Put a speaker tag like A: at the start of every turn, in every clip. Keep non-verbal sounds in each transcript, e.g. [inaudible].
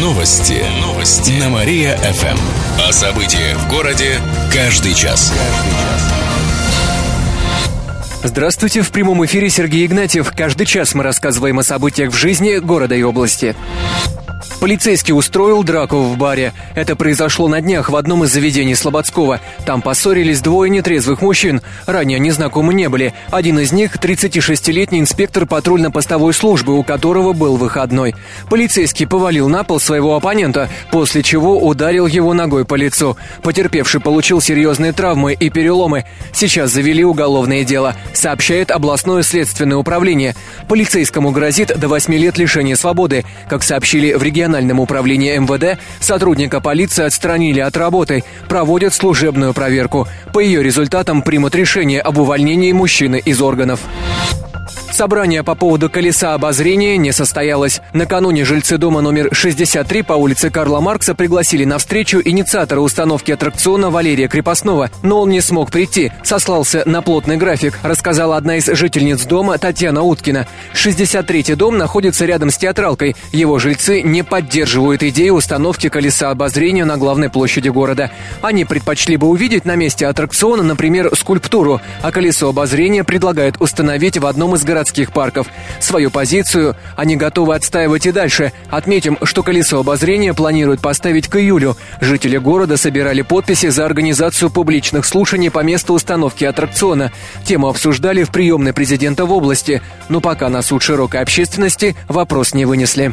A: Новости. Новости. На Мария-ФМ. О событиях в городе каждый час.
B: Здравствуйте, в прямом эфире Сергей Игнатьев. Каждый час мы рассказываем о событиях в жизни города и области. Полицейский устроил драку в баре. Это произошло на днях в одном из заведений Слободского. Там поссорились двое нетрезвых мужчин. Ранее они знакомы не были. Один из них – 36-летний инспектор патрульно-постовой службы, у которого был выходной. Полицейский повалил на пол своего оппонента, после чего ударил его ногой по лицу. Потерпевший получил серьезные травмы и переломы. Сейчас завели уголовное дело, сообщает областное следственное управление. Полицейскому грозит до 8 лет лишения свободы. Как сообщили в региональном региональном управлении МВД сотрудника полиции отстранили от работы, проводят служебную проверку. По ее результатам примут решение об увольнении мужчины из органов. Собрание по поводу колеса обозрения не состоялось. Накануне жильцы дома номер 63 по улице Карла Маркса пригласили на встречу инициатора установки аттракциона Валерия Крепостного, но он не смог прийти, сослался на плотный график, рассказала одна из жительниц дома Татьяна Уткина. 63-й дом находится рядом с театралкой. Его жильцы не поддерживают идею установки колеса обозрения на главной площади города. Они предпочли бы увидеть на месте аттракциона, например, скульптуру, а колесо обозрения предлагают установить в одном из городов городских парков. Свою позицию они готовы отстаивать и дальше. Отметим, что колесо обозрения планируют поставить к июлю. Жители города собирали подписи за организацию публичных слушаний по месту установки аттракциона. Тему обсуждали в приемной президента в области, но пока на суд широкой общественности вопрос не вынесли.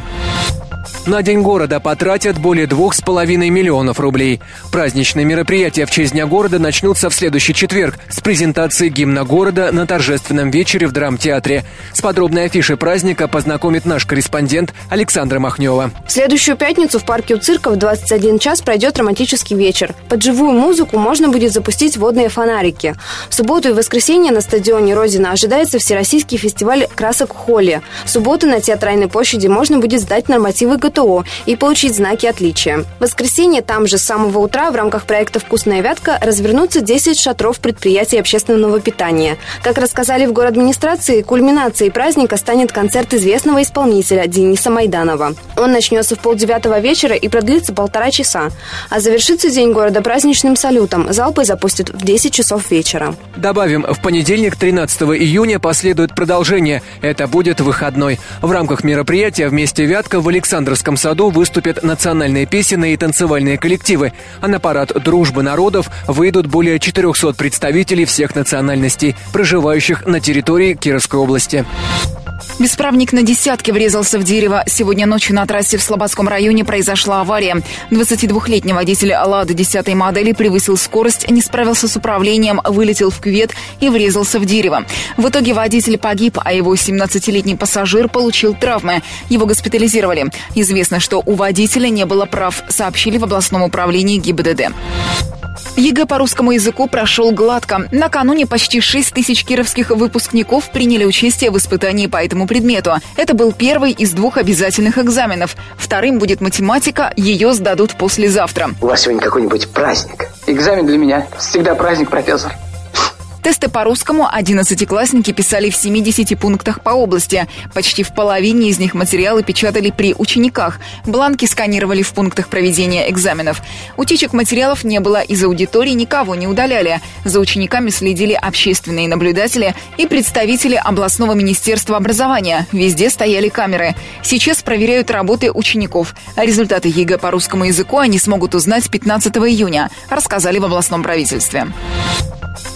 B: На День города потратят более двух с половиной миллионов рублей. Праздничные мероприятия в честь Дня города начнутся в следующий четверг с презентацией гимна города на торжественном вечере в драмтеатре. С подробной афишей праздника познакомит наш корреспондент Александра Махнева.
C: В следующую пятницу в парке у цирка в 21 час пройдет романтический вечер. Под живую музыку можно будет запустить водные фонарики. В субботу и воскресенье на стадионе Родина ожидается Всероссийский фестиваль красок Холли. В субботу на Театральной площади можно будет сдать нормативы ГТО и получить знаки отличия. В воскресенье там же с самого утра в рамках проекта «Вкусная вятка» развернутся 10 шатров предприятий общественного питания. Как рассказали в город администрации, кульминацией праздника станет концерт известного исполнителя Дениса Майданова. Он начнется в полдевятого вечера и продлится полтора часа. А завершится День города праздничным салютом. Залпы запустят в 10 часов вечера.
B: Добавим, в понедельник, 13 июня, последует продолжение. Это будет выходной. В рамках мероприятия вместе Вятка в Александр Александровском саду выступят национальные песенные и танцевальные коллективы, а на парад «Дружбы народов» выйдут более 400 представителей всех национальностей, проживающих на территории Кировской области.
D: Бесправник на десятке врезался в дерево. Сегодня ночью на трассе в Слободском районе произошла авария. 22-летний водитель «Лады» 10 модели превысил скорость, не справился с управлением, вылетел в кювет и врезался в дерево. В итоге водитель погиб, а его 17-летний пассажир получил травмы. Его госпитализировали. Известно, что у водителя не было прав, сообщили в областном управлении ГИБДД. ЕГЭ по русскому языку прошел гладко. Накануне почти 6 тысяч кировских выпускников приняли участие в испытании по этому предмету. Это был первый из двух обязательных экзаменов. Вторым будет математика, ее сдадут послезавтра.
E: У вас сегодня какой-нибудь праздник? Экзамен для меня всегда праздник, профессор.
D: Тесты по русскому одиннадцатиклассники писали в 70 пунктах по области. Почти в половине из них материалы печатали при учениках. Бланки сканировали в пунктах проведения экзаменов. Утечек материалов не было, из аудитории никого не удаляли. За учениками следили общественные наблюдатели и представители областного министерства образования. Везде стояли камеры. Сейчас проверяют работы учеников. Результаты ЕГЭ по русскому языку они смогут узнать 15 июня, рассказали в областном правительстве.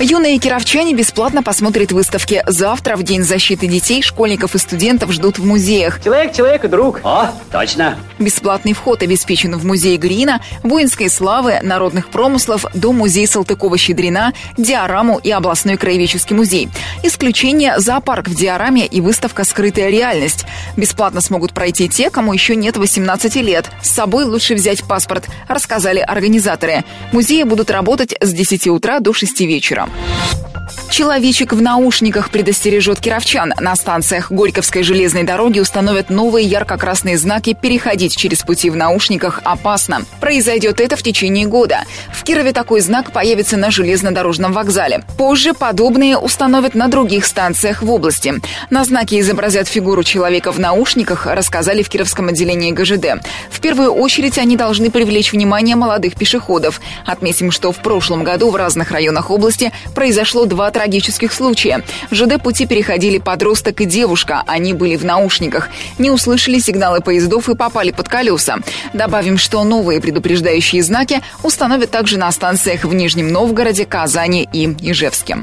D: Юные кировчане бесплатно посмотрят выставки. Завтра, в День защиты детей, школьников и студентов ждут в музеях.
E: Человек, человек и друг. О, точно.
D: Бесплатный вход обеспечен в музей Грина, воинской славы, народных промыслов, дом-музей Салтыкова-Щедрина, диораму и областной краеведческий музей. Исключение – зоопарк в диораме и выставка «Скрытая реальность». Бесплатно смогут пройти те, кому еще нет 18 лет. С собой лучше взять паспорт, рассказали организаторы. Музеи будут работать с 10 утра до 6 вечера. Network. Человечек в наушниках предостережет кировчан. На станциях Горьковской железной дороги установят новые ярко-красные знаки «Переходить через пути в наушниках опасно». Произойдет это в течение года. В Кирове такой знак появится на железнодорожном вокзале. Позже подобные установят на других станциях в области. На знаке изобразят фигуру человека в наушниках, рассказали в Кировском отделении ГЖД. В первую очередь они должны привлечь внимание молодых пешеходов. Отметим, что в прошлом году в разных районах области произошло два трагических случая. В ЖД пути переходили подросток и девушка. Они были в наушниках. Не услышали сигналы поездов и попали под колеса. Добавим, что новые предупреждающие знаки установят также на станциях в Нижнем Новгороде, Казани и Ижевске.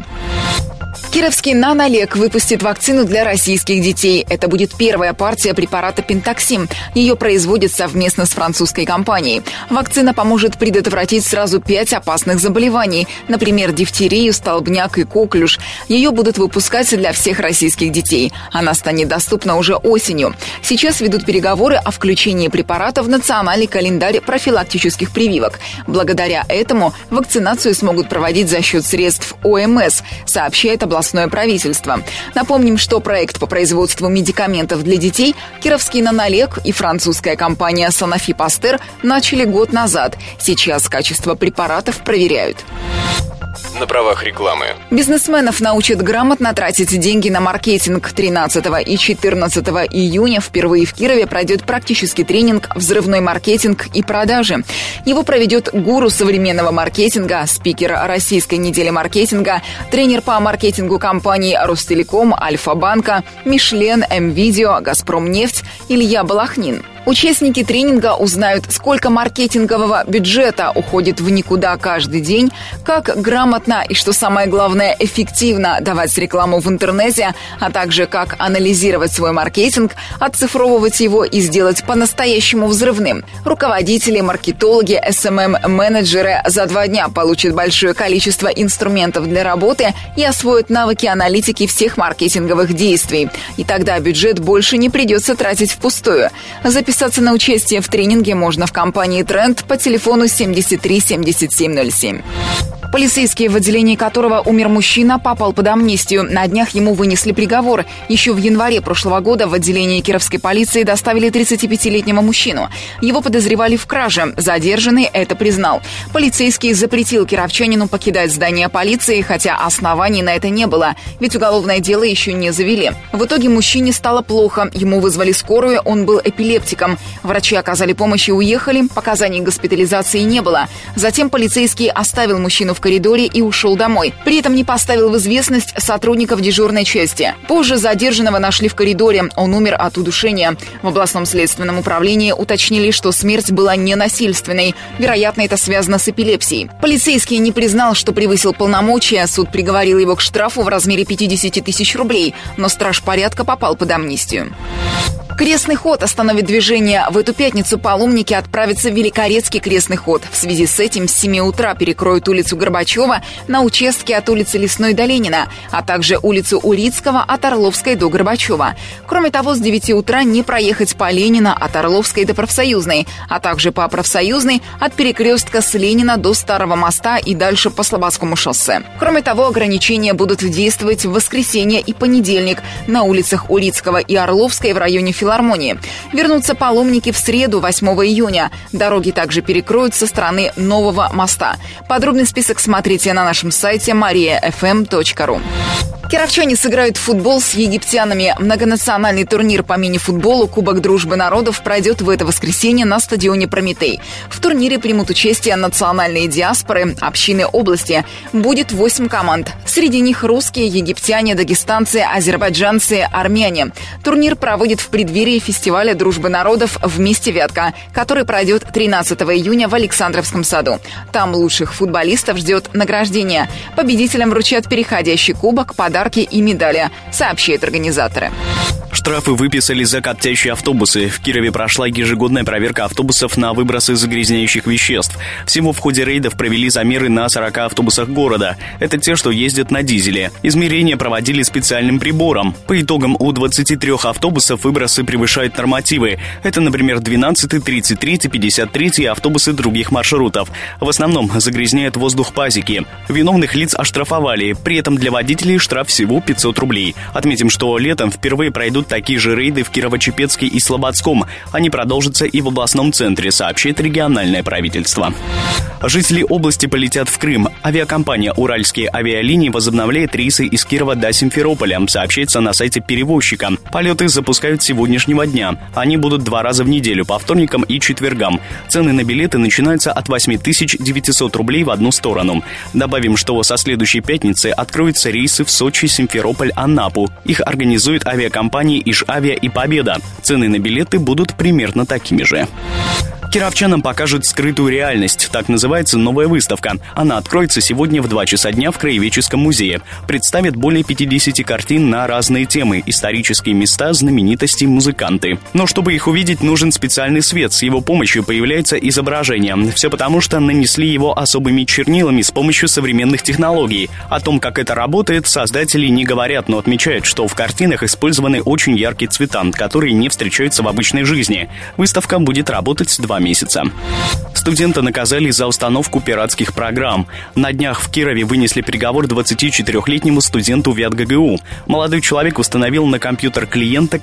D: Кировский нанолек выпустит вакцину для российских детей. Это будет первая партия препарата Пентаксим. Ее производят совместно с французской компанией. Вакцина поможет предотвратить сразу пять опасных заболеваний, например, дифтерию, столбняк и коклюш. Ее будут выпускать для всех российских детей. Она станет доступна уже осенью. Сейчас ведут переговоры о включении препарата в национальный календарь профилактических прививок. Благодаря этому вакцинацию смогут проводить за счет средств ОМС, сообщает областной областное правительство. Напомним, что проект по производству медикаментов для детей Кировский нанолег и французская компания Sanofi Pasteur начали год назад. Сейчас качество препаратов проверяют
A: на правах рекламы.
D: Бизнесменов научат грамотно тратить деньги на маркетинг. 13 и 14 июня впервые в Кирове пройдет практический тренинг «Взрывной маркетинг и продажи». Его проведет гуру современного маркетинга, спикер Российской недели маркетинга, тренер по маркетингу компаний «Ростелеком», «Альфа-банка», «Мишлен», «М-Видео», «Газпромнефть» Илья Балахнин. Участники тренинга узнают, сколько маркетингового бюджета уходит в никуда каждый день, как грамотно и, что самое главное, эффективно давать рекламу в интернете, а также как анализировать свой маркетинг, оцифровывать его и сделать по-настоящему взрывным. Руководители, маркетологи, SMM-менеджеры за два дня получат большое количество инструментов для работы и освоят навыки аналитики всех маркетинговых действий. И тогда бюджет больше не придется тратить впустую. Записать Записаться на участие в тренинге можно в компании «Тренд» по телефону 73 7707. Полицейский, в отделении которого умер мужчина, попал под амнистию. На днях ему вынесли приговор. Еще в январе прошлого года в отделении кировской полиции доставили 35-летнего мужчину. Его подозревали в краже. Задержанный это признал. Полицейский запретил кировчанину покидать здание полиции, хотя оснований на это не было, ведь уголовное дело еще не завели. В итоге мужчине стало плохо. Ему вызвали скорую, он был эпилептиком. Врачи оказали помощь и уехали. Показаний госпитализации не было. Затем полицейский оставил мужчину в в коридоре и ушел домой. При этом не поставил в известность сотрудников дежурной части. Позже задержанного нашли в коридоре. Он умер от удушения. В областном следственном управлении уточнили, что смерть была ненасильственной. Вероятно, это связано с эпилепсией. Полицейский не признал, что превысил полномочия. Суд приговорил его к штрафу в размере 50 тысяч рублей. Но страж порядка попал под амнистию. Крестный ход остановит движение. В эту пятницу паломники отправятся в Великорецкий крестный ход. В связи с этим с 7 утра перекроют улицу Горбачева на участке от улицы Лесной до Ленина, а также улицу Улицкого от Орловской до Горбачева. Кроме того, с 9 утра не проехать по Ленина от Орловской до Профсоюзной, а также по Профсоюзной от перекрестка с Ленина до Старого моста и дальше по Слободскому шоссе. Кроме того, ограничения будут действовать в воскресенье и понедельник на улицах Улицкого и Орловской в районе Филармонии филармонии. Вернутся паломники в среду, 8 июня. Дороги также перекроют со стороны Нового моста. Подробный список смотрите на нашем сайте mariafm.ru. Кировчане сыграют в футбол с египтянами. Многонациональный турнир по мини-футболу Кубок дружбы народов пройдет в это воскресенье на стадионе «Прометей». В турнире примут участие национальные диаспоры, общины области. Будет 8 команд. Среди них русские, египтяне, дагестанцы, азербайджанцы, армяне. Турнир проводит в преддверии фестиваля дружбы народов «Вместе Вятка», который пройдет 13 июня в Александровском саду. Там лучших футболистов ждет награждение. Победителям вручат переходящий кубок, подарки и медали, сообщают организаторы.
F: Штрафы выписали за коптящие автобусы. В Кирове прошла ежегодная проверка автобусов на выбросы загрязняющих веществ. Всего в ходе рейдов провели замеры на 40 автобусах города. Это те, что ездят на дизеле. Измерения проводили специальным прибором. По итогам у 23 автобусов выбросы превышают нормативы. Это, например, 12, 33, 53 автобусы других маршрутов. В основном загрязняют воздух пазики. Виновных лиц оштрафовали. При этом для водителей штраф всего 500 рублей. Отметим, что летом впервые пройдут такие же рейды в Кирово-Чепецке и Слободском. Они продолжатся и в областном центре, сообщает региональное правительство. Жители области полетят в Крым. Авиакомпания «Уральские авиалинии» возобновляет рейсы из Кирова до Симферополя, сообщается на сайте перевозчика. Полеты запускают с сегодняшнего дня. Они будут два раза в неделю, по вторникам и четвергам. Цены на билеты начинаются от 8900 рублей в одну сторону. Добавим, что со следующей пятницы откроются рейсы в Сочи, Симферополь, Анапу. Их организует авиакомпания компании «Ижавиа» и «Победа». Цены на билеты будут примерно такими же. Кировчанам покажут скрытую реальность. Так называется новая выставка. Она откроется сегодня в 2 часа дня в Краеведческом музее. Представит более 50 картин на разные темы, исторические места, знаменитости, музыканты. Но чтобы их увидеть, нужен специальный свет. С его помощью появляется изображение. Все потому, что нанесли его особыми чернилами с помощью современных технологий. О том, как это работает, создатели не говорят, но отмечают, что в картинах использованы очень яркие цвета, которые не встречаются в обычной жизни. Выставка будет работать два месяца. Студента наказали за установку пиратских программ. На днях в Кирове вынесли приговор 24-летнему студенту ВятГГУ. Молодой человек установил на компьютер клиента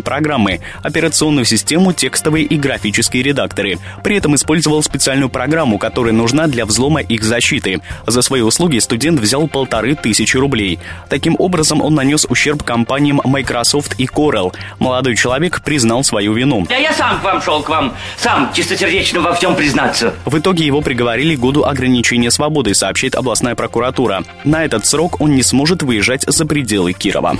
F: контрафактные программы, операционную систему, текстовые и графические редакторы. При этом использовал специальную программу, которая нужна для взлома их защиты. За свои услуги студент взял полторы тысячи рублей. Таким образом, он нанес ущерб компаниям Microsoft и Corel. Молодой человек признал свою вину.
G: Да я сам к вам шел, к вам, сам чистосердечно во всем признаться.
F: В итоге его приговорили к году ограничения свободы, сообщает областная прокуратура. На этот срок он не сможет выезжать за пределы Кирова.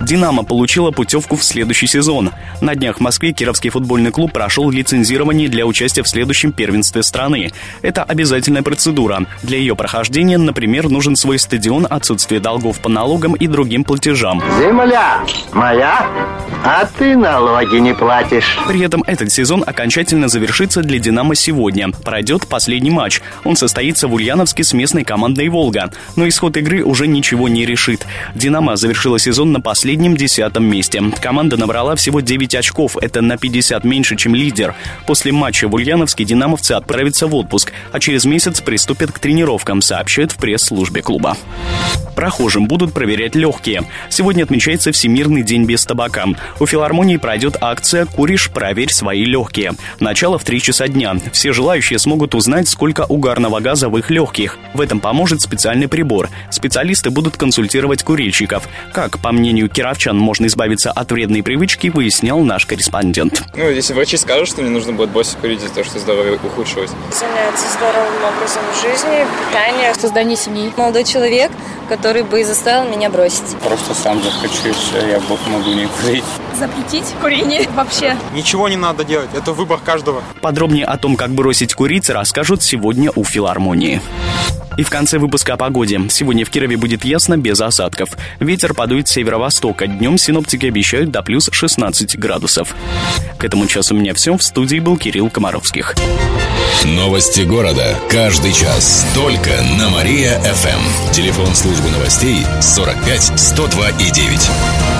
F: «Динамо» получила путевку в следующий сезон. На днях в Москве Кировский футбольный клуб прошел лицензирование для участия в следующем первенстве страны. Это обязательная процедура. Для ее прохождения, например, нужен свой стадион, отсутствие долгов по налогам и другим платежам.
H: Земля моя, а ты налоги не платишь.
F: При этом этот сезон окончательно завершится для «Динамо» сегодня. Пройдет последний матч. Он состоится в Ульяновске с местной командой «Волга». Но исход игры уже ничего не решит. «Динамо» завершила сезон на последнем десятом месте. Команда набрала всего 9 очков, это на 50 меньше, чем лидер. После матча в Ульяновске динамовцы отправятся в отпуск, а через месяц приступят к тренировкам, сообщают в пресс-службе клуба. Прохожим будут проверять легкие. Сегодня отмечается Всемирный день без табака. У филармонии пройдет акция «Куришь, проверь свои легкие». Начало в 3 часа дня. Все желающие смогут узнать, сколько угарного газа в их легких. В этом поможет специальный прибор. Специалисты будут консультировать курильщиков. Как, по мнению кировчан можно избавиться от вредной привычки, выяснял наш корреспондент.
I: Ну, если врачи скажут, что мне нужно будет больше курить из-за того, что здоровье ухудшилось.
J: Заняться здоровым образом жизни, питание.
K: Создание семьи.
J: Молодой человек, который бы заставил меня бросить.
L: Просто сам захочу, и все, я могу не курить.
K: Запретить курение [laughs] вообще.
I: Ничего не надо делать, это выбор каждого.
F: Подробнее о том, как бросить курить, расскажут сегодня у филармонии. И в конце выпуска о погоде. Сегодня в Кирове будет ясно, без осадков. Ветер подует с северо-востока. Днем синоптики обещают до плюс 16 градусов. К этому часу у меня все. В студии был Кирилл Комаровских.
A: Новости города. Каждый час. Только на Мария-ФМ. Телефон службы новостей 45 102 и 9.